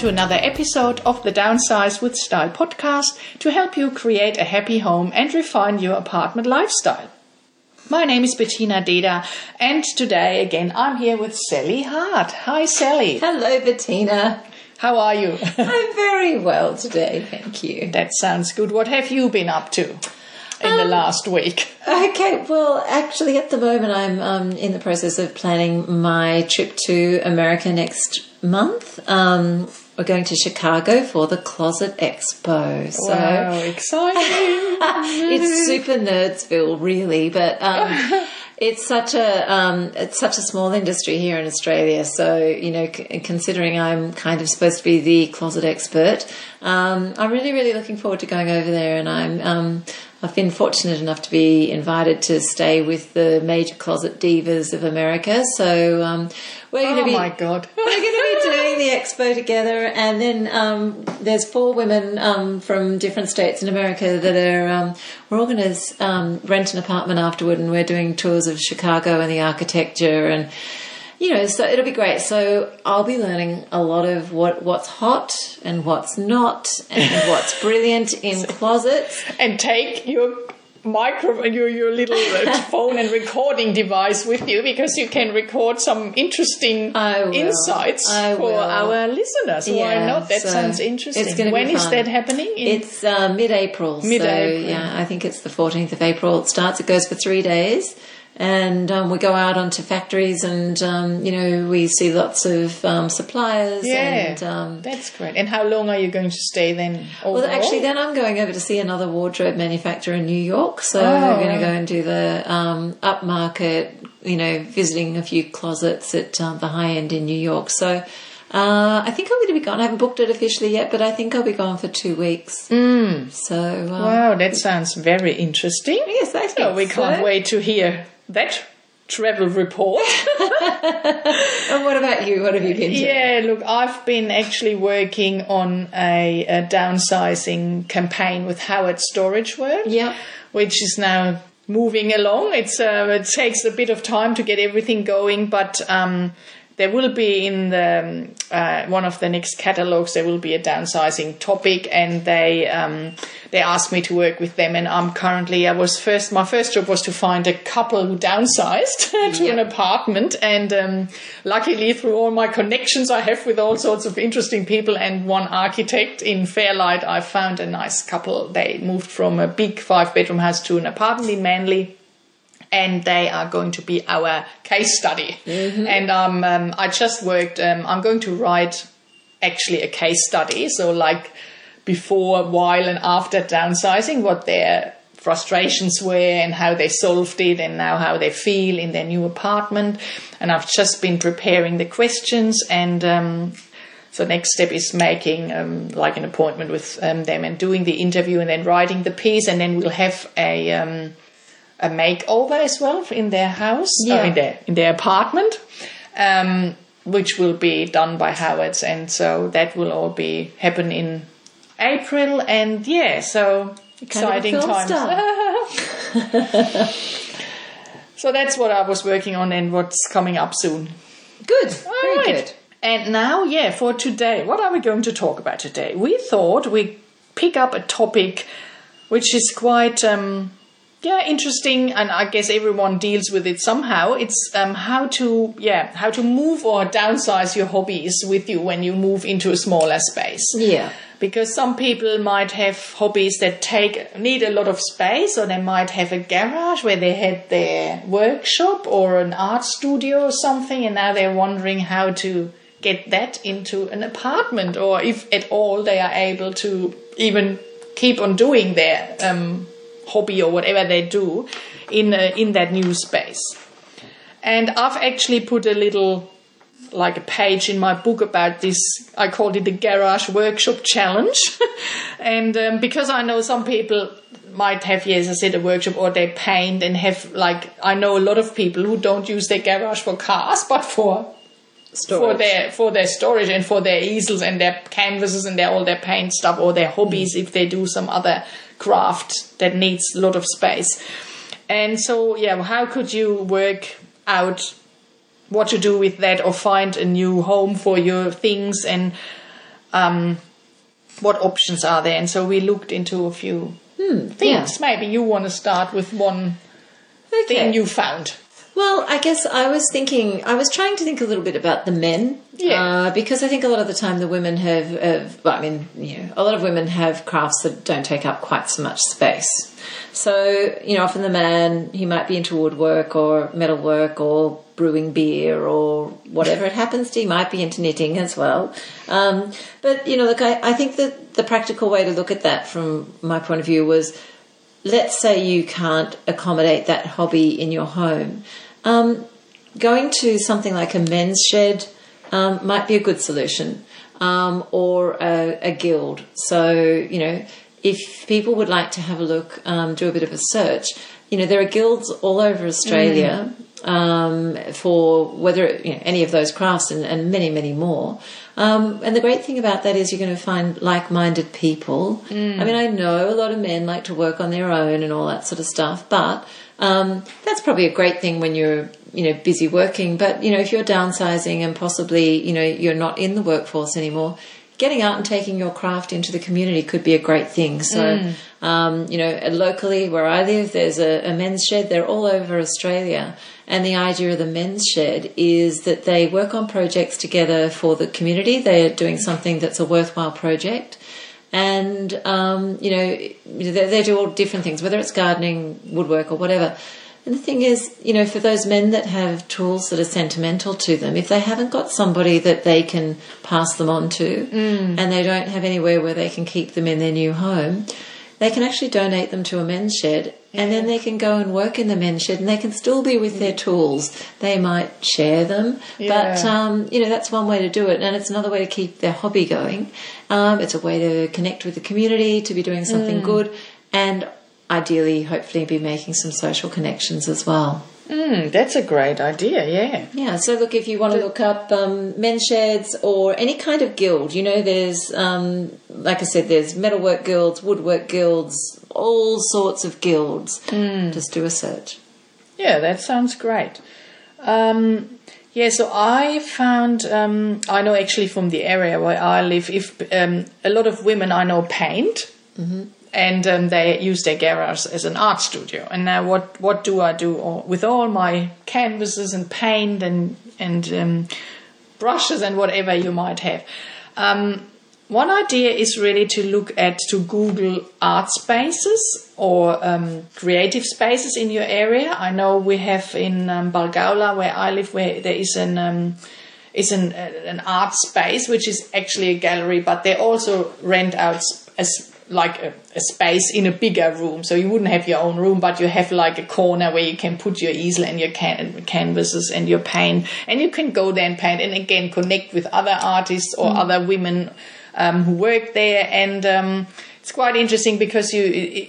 to another episode of the Downsize with Style podcast to help you create a happy home and refine your apartment lifestyle. My name is Bettina Deda, and today again I'm here with Sally Hart. Hi, Sally. Hello, Bettina. How are you? I'm very well today, thank you. that sounds good. What have you been up to in the last week? Okay, well, actually, at the moment, I'm um, in the process of planning my trip to America next month. Um, we're going to Chicago for the Closet Expo. So Wow, exciting! it's super nerdsville, really, but um, it's such a um, it's such a small industry here in Australia. So you know, c- considering I'm kind of supposed to be the closet expert, um, I'm really really looking forward to going over there, and I'm. Um, I've been fortunate enough to be invited to stay with the major closet divas of America. So um, we're going to oh be my god! we're going to be the expo together, and then um, there's four women um, from different states in America that are. Um, we're all going to um, rent an apartment afterward, and we're doing tours of Chicago and the architecture, and you know, so it'll be great. So I'll be learning a lot of what what's hot and what's not, and what's brilliant in closets. and take your micro your your little phone and recording device with you because you can record some interesting insights for our listeners. Why not? That so sounds interesting. it's gonna be When is that happening? In- It's uh, mid-April. Mid-April. So, yeah, I think it's the 14th of April. It starts. It goes for three days, and um, we go out onto factories, and um, you know we see lots of um, suppliers. yeah, And, um, that's great. And how long are you going to stay then? well, actually, then I'm going over to see another wardrobe manufacturer in New York. So Oh, we're going to go and do the um, upmarket. You know, visiting a few closets at um, the high end in New York. So. Uh, I think I'm going to be gone. I haven't booked it officially yet, but I think I'll be gone for two weeks. Mm. So, um, wow, that sounds very interesting. Yes, I think So we can't so. wait to hear that travel report. And what about you? What have you been doing? Yeah, look, I've been actually working on a, a downsizing campaign with Howard Storage World, Yeah. which is now moving along. It's uh, it takes a bit of time to get everything going, but um, there will be in the um, uh, one of the next catalogs there will be a downsizing topic, and they um, they asked me to work with them, and I'm currently I was first my first job was to find a couple who downsized to an apartment, and um, luckily through all my connections I have with all sorts of interesting people and one architect in Fairlight, I found a nice couple. They moved from a big five bedroom house to an apartment in Manly and they are going to be our case study. And um, um, I just worked. Um, I'm going to write actually a case study. So like before, while, and after downsizing, what their frustrations were and how they solved it, and now how they feel in their new apartment. And I've just been preparing the questions and. Um, so next step is making um, like an appointment with um, them and doing the interview and then writing the piece and then we'll have a um, a makeover as well in their house, Yeah. in their in their apartment, um, which will be done by Howard's, and so that will all be happen in April, and yeah, so exciting times. so that's what I was working on, and what's coming up soon. Good. All Very right. good. And now, yeah, for today, what are we going to talk about today? We thought we pick up a topic which is quite, um, yeah, interesting, and I guess everyone deals with it somehow. It's um, how to, yeah, how to move or downsize your hobbies with you when you move into a smaller space Yeah. Because some people might have hobbies that take need a lot of space or they might have a garage where they had their workshop or an art studio or something and now they're wondering how to get that into an apartment or if at all they are able to even keep on doing their um, hobby or whatever they do in uh, in that new space. And I've actually put a little like a page in my book about this. I called it the Garage Workshop Challenge. and um, because I know some people might have, yes, I said a workshop or they paint and have like, I know a lot of people who don't use their garage for cars, but for for their for their storage and for their easels and their canvases and their all their paint stuff or their hobbies if they do some other craft that needs a lot of space. And so yeah, how could you work out what to do with that or find a new home for your things and um, what options are there? And so we looked into a few things. Maybe you want to start with one thing you found. Well, I guess I was thinking, I was trying to think a little bit about the men. Yeah. Uh, because I think a lot of the time the women have, have, well, I mean, you know, a lot of women have crafts that don't take up quite so much space. So, you know, often the man, he might be into woodwork or metalwork or brewing beer or whatever it happens to. He might be into knitting as well. Um, but, you know, look, I, I think that the practical way to look at that from my point of view was let's say you can't accommodate that hobby in your home. Um, going to something like a men's shed um, might be a good solution, um, or a, a, guild. So, you know, if people would like to have a look, um, do a bit of a search, you know, there are guilds all over Australia. Mm. for whether you know, any of those crafts and, and many, many more. Um, and the great thing about that is you're going to find like-minded people. Mm. I mean, I know a lot of men like to work on their own and all that sort of stuff, but um, that's probably a great thing when you're you know busy working. But you know, if you're downsizing and possibly you know you're not in the workforce anymore, getting out and taking your craft into the community could be a great thing. So, mm. um, you know, locally where I live, there's a, a, men's shed. They're all over Australia. And the idea of the men's shed is that they work on projects together for the community. They're doing something that's a worthwhile project. And, um, you know, they, they do all different things, whether it's gardening, woodwork, or whatever. And the thing is, you know, for those men that have tools that are sentimental to them, if they haven't got somebody that they can pass them on to Mm. and they don't have anywhere where they can keep them in their new home, they can actually donate them to a men's shed and then they can go and work in the men's shed and they can still be with their tools. They might share them, but, um, you know, that's one way to do it. And it's another way to keep their hobby going. Um, it's a way to connect with the community, to be doing something good, and ideally, hopefully, be making some social connections as well. Mm, that's a great idea, yeah. Yeah, so look, if you want to look up um, men's sheds or any kind of guild, you know, there's, um, like I said, there's metalwork guilds, woodwork guilds, all sorts of guilds. Just do a search. Yeah, that sounds great. Um, yeah, so I found, um, I know actually from the area where I live, if um, a lot of women I know paint, and um, they use their garage as an art studio. And now, what what do I do all, with all my canvases and paint and and um, brushes and whatever you might have? Um, one idea is really to look at to Google art spaces or um, creative spaces in your area. I know we have in um, Balgowlah, where I live, where there is an um, is an an art space which is actually a gallery, but they also rent out as like a, a space in a bigger room. So you wouldn't have your own room, but you have like a corner where you can put your easel and your can- canvases and your paint, and you can go there and paint, and again connect with other artists or other women um, who work there, and um, it's quite interesting because you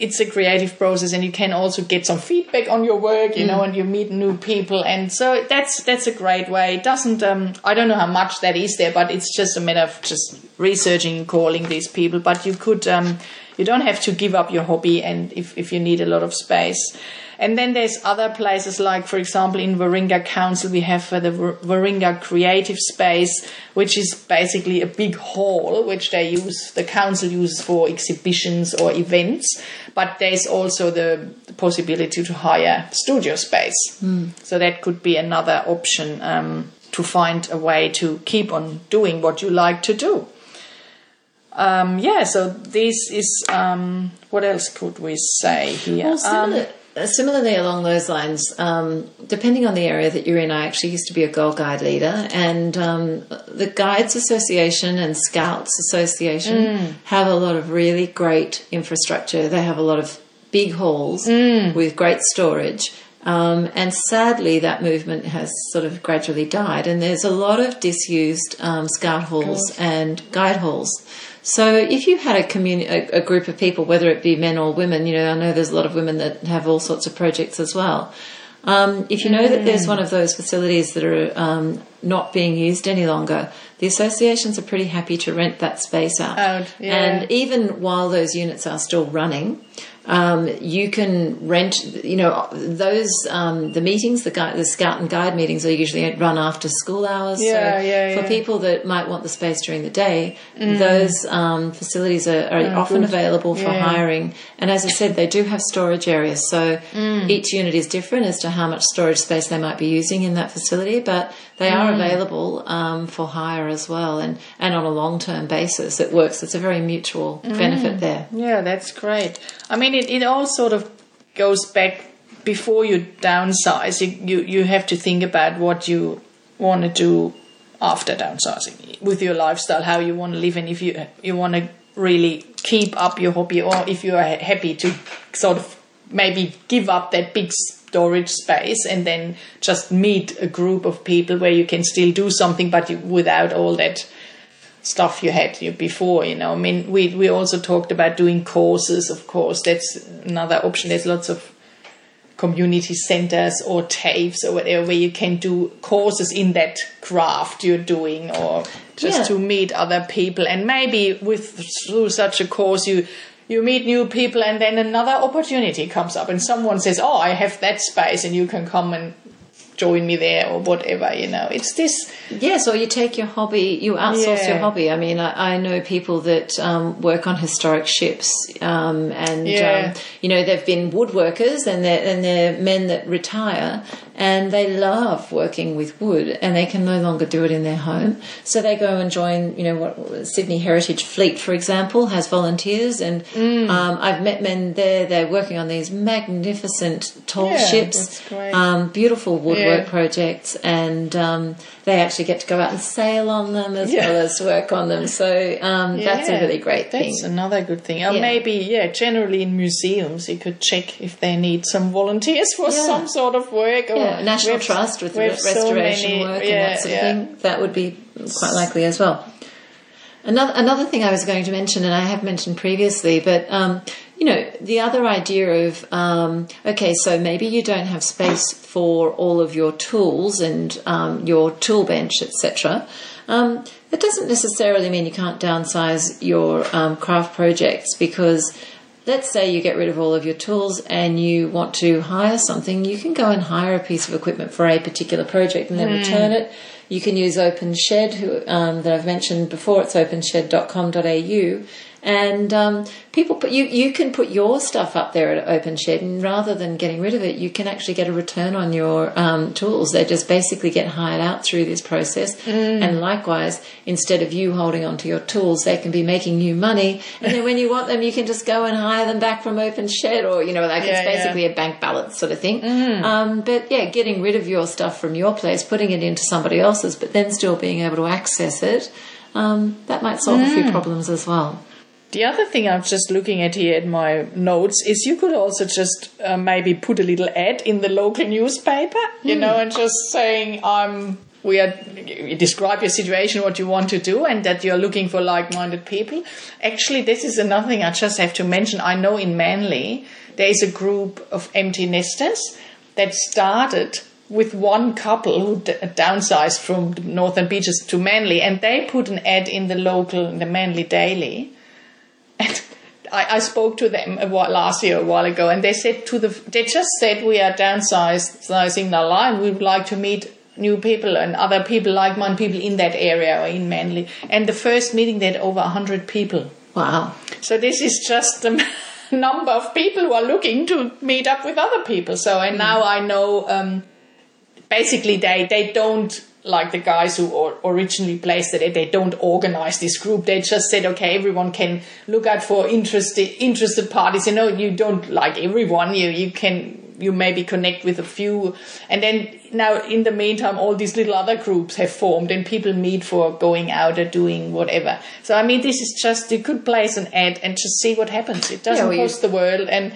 it's a creative process, and you can also get some feedback on your work, you know, and you meet new people, and so that's that's a great way. It doesn't um, I don't know how much that is there, but it's just a matter of just researching calling these people. But you could um, you don't have to give up your hobby, and if if you need a lot of space. And then there's other places like, for example, in Warringah Council, we have uh, the War- Warringah Creative Space, which is basically a big hall which they use, the council uses for exhibitions or events. But there's also the, the possibility to hire studio space. So that could be another option um, to find a way to keep on doing what you like to do. Um, yeah, so this is um, what else could we say here? Well, Um, similar, uh, similarly along those lines, um, depending on the area that you're in, I actually used to be a Girl Guide leader, and um, the Guides Association and Scouts Association have a lot of really great infrastructure. They have a lot of big halls with great storage. Um, and sadly, that movement has sort of gradually died, and there's a lot of disused um, scout halls and guide halls. So if you had a community, a, a group of people, whether it be men or women, you know, I know there's a lot of women that have all sorts of projects as well. Um, if you know that there's one of those facilities that are um, not being used any longer, the associations are pretty happy to rent that space out. Out, yeah. And even while those units are still running, um, you can rent, you know, those um, the meetings, the, guide, the scout and guide meetings are usually run after school hours. Yeah, so yeah, for yeah. people that might want the space during the day, those um, facilities are, are often good. available for Yeah. hiring. And as I said, they do have storage areas. So Mm. each unit is different as to how much storage space they might be using in that facility, but they are Mm. available um, for hire as well, and and on a long term basis. It works. It's a very mutual Mm. benefit there. Yeah, that's great. I mean, it, it all sort of goes back before you downsize. You, you, you have to think about what you want to do after downsizing with your lifestyle, how you want to live, and if you you want to really keep up your hobby, or if you are happy to sort of maybe give up that big storage space and then just meet a group of people where you can still do something, but you, without all that stuff you had before you know. I mean we we also talked about doing courses of course. That's another option. There's lots of community centers or TAFEs or whatever where you can do courses in that craft you're doing or just Yeah. to meet other people. And maybe with through such a course you you meet new people and then another opportunity comes up and someone says oh i have that space and you can come and join me there or whatever you know it's this Yes, or you take your hobby, you outsource Yeah. your hobby. I mean, I, I know people that um, work on historic ships, um, and Yeah. um, you know they've been woodworkers, and they're and they're men that retire, and they love working with wood, and they can no longer do it in their home, so they go and join. You know, what Sydney Heritage Fleet, for example, has volunteers, and Mm. um, I've met men there. They're working on these magnificent tall Yeah, ships, um, beautiful woodwork Yeah. projects, and um, they actually get to go out and sail on them as Yeah. well as work on them. So um, that's a really great thing. That's another good thing. Or Yeah. maybe, yeah, generally in museums, you could check if they need some volunteers for Yeah. some sort of work. Or yeah, National Trust with we re- have so restoration many- work yeah, and that sort yeah. of thing. That would be quite likely as well. Another another thing I was going to mention, and I have mentioned previously, but um, you know, the other idea of um, okay, so maybe you don't have space for all of your tools and um, your tool bench, etc. Um, that doesn't necessarily mean you can't downsize your um, craft projects because let's say you get rid of all of your tools and you want to hire something, you can go and hire a piece of equipment for a particular project and then return it. You can use OpenShed, who, um, that I've mentioned before. It's openshed.com.au. And um, people put you you can put your stuff up there at OpenShed, and rather than getting rid of it, you can actually get a return on your um, tools. They just basically get hired out through this process. And likewise, instead of you holding on to your tools, they can be making you money. And then when you want them, you can just go and hire them back from OpenShed, or you know, like Yeah, it's yeah. basically a bank balance sort of thing. Um, but yeah, getting rid of your stuff from your place, putting it into somebody else's, but then still being able to access it. Um, that might solve a few problems as well. The other thing I'm just looking at here at my notes is you could also just uh, maybe put a little ad in the local newspaper, you Hmm. know, and just saying I'm. We are you describe your situation, what you want to do, and that you're looking for like-minded people. Actually, this is another thing I just have to mention. I know in Manly there is a group of empty nesters that started with one couple who d- downsized from the Northern Beaches to Manly, and they put an ad in the local, in the Manly Daily. And I, I spoke to them a while, last year, a while ago, and they said to the, they just said we are downsizing the line. We would like to meet new people and other people, like-minded people in that area or in Manly. And the first meeting, they had over hundred people. Wow. So this is just the number of people who are looking to meet up with other people. So and now I know um, basically they they don't like the guys who or, originally placed it. They don't organize this group. They just said, okay, everyone can look out for interested interested parties. You know, you don't like everyone. You you can you maybe connect with a few, and then now in the meantime, all these little other groups have formed, and people meet for going out or doing whatever. So I mean, this is just you could place an ad and just see what happens. It doesn't you- cost the world, and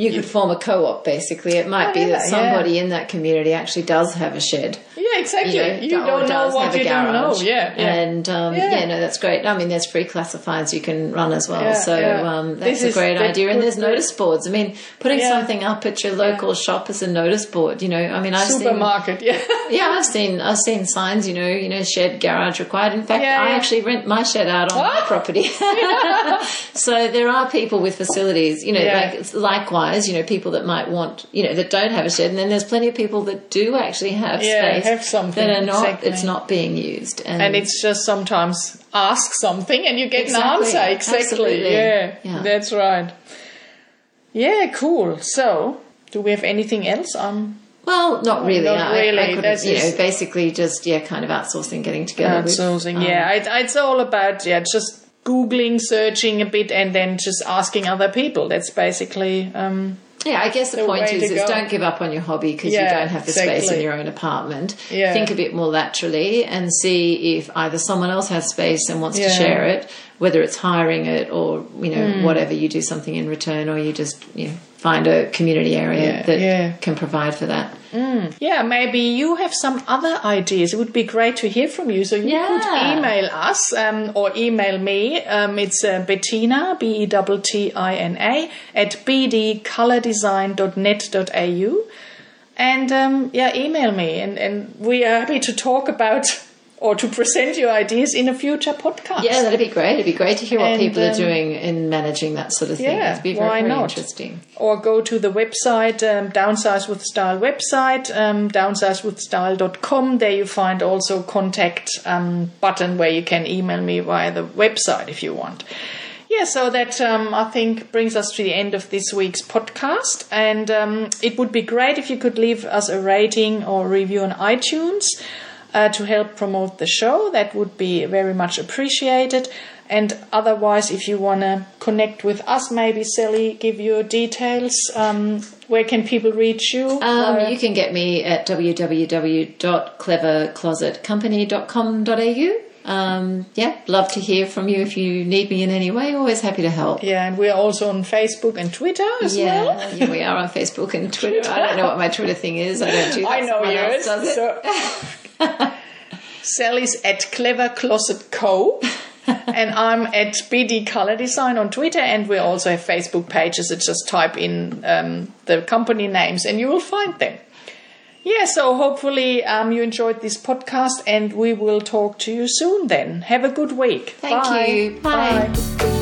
You could form a co-op basically. It might oh, be that Whatever, somebody in that community actually does have a shed. Yeah, exactly. You, or don't know what have a you don't know. Yeah, yeah. And um, Yeah. yeah. no, that's great. I mean, there's free classifieds you can run as well. Yeah, so um, This that's a great idea. And there's notice boards. I mean, putting something up at your local shop as a notice board. You know, I mean, I've seen Supermarket. Yeah. yeah, I've seen I've seen signs. You know, you know, shed garage required. In fact, I actually rent my shed out on my Ah! property. so there are people with facilities. You know, like likewise, you know, people that might want, you know, that don't have a shed, and then there's plenty of people that do actually have space have something, that are not. exactly. It's not being used, and, and it's just sometimes ask something and you get Exactly. an answer. Exactly. Absolutely. Yeah, Yeah. That's right. Yeah, cool. So, do we have anything else? Um, well, not really. Not I, really, I you know, basically just yeah, kind of outsourcing, getting together. with, outsourcing. um, yeah, it, it's all about yeah, just googling, searching a bit, and then just asking other people. That's basically um, Yeah, I guess the, the point is, is don't give up on your hobby because Yeah, you don't have the space in your own apartment. Yeah. Think a bit more laterally and see if either someone else has space and wants Yeah. to share it, whether it's hiring it or you know Hmm. whatever you do something in return, or you just you know, find a community area Yeah, that yeah. can provide for that. Yeah, maybe you have some other ideas. It would be great to hear from you. So you could email us um, or email me. Um, it's uh, Bettina, B E T T I N A, at bdcolordesign.net.au. And um, yeah, email me. And, and we are happy to talk about or to present your ideas in a future podcast. Yeah, that'd be great. It'd be great to hear what And, people are um, doing in managing that sort of thing. Yeah, It'd be very, why very not? interesting. or go to the website um, downsize with style website um, downsizewithstyle.com there you find also contact um, button where you can email me via the website if you want yeah so that um, i think brings us to the end of this week's podcast and um, it would be great if you could leave us a rating or review on itunes uh, to help promote the show that would be very much appreciated and otherwise, if you want to connect with us, maybe Sally give you details. Um, where can people reach you? Um, Via- you can get me at www.cleverclosetcompany.com.au. Um, yeah, love to hear from you if you need me in any way. Always happy to help. yeah, and we're also on Facebook and Twitter as Yeah, well. yeah, we are on Facebook and Twitter. I don't know what my Twitter thing is. I don't do that. I know yours. does it. So. Sally's at Clever Closet Co. and I'm at BD Color Design on Twitter, and we also have Facebook pages. that just type in um, the company names, and you will find them. Yeah, so hopefully um, you enjoyed this podcast, and we will talk to you soon. Then have a good week. Thank Bye. you. Bye. Bye.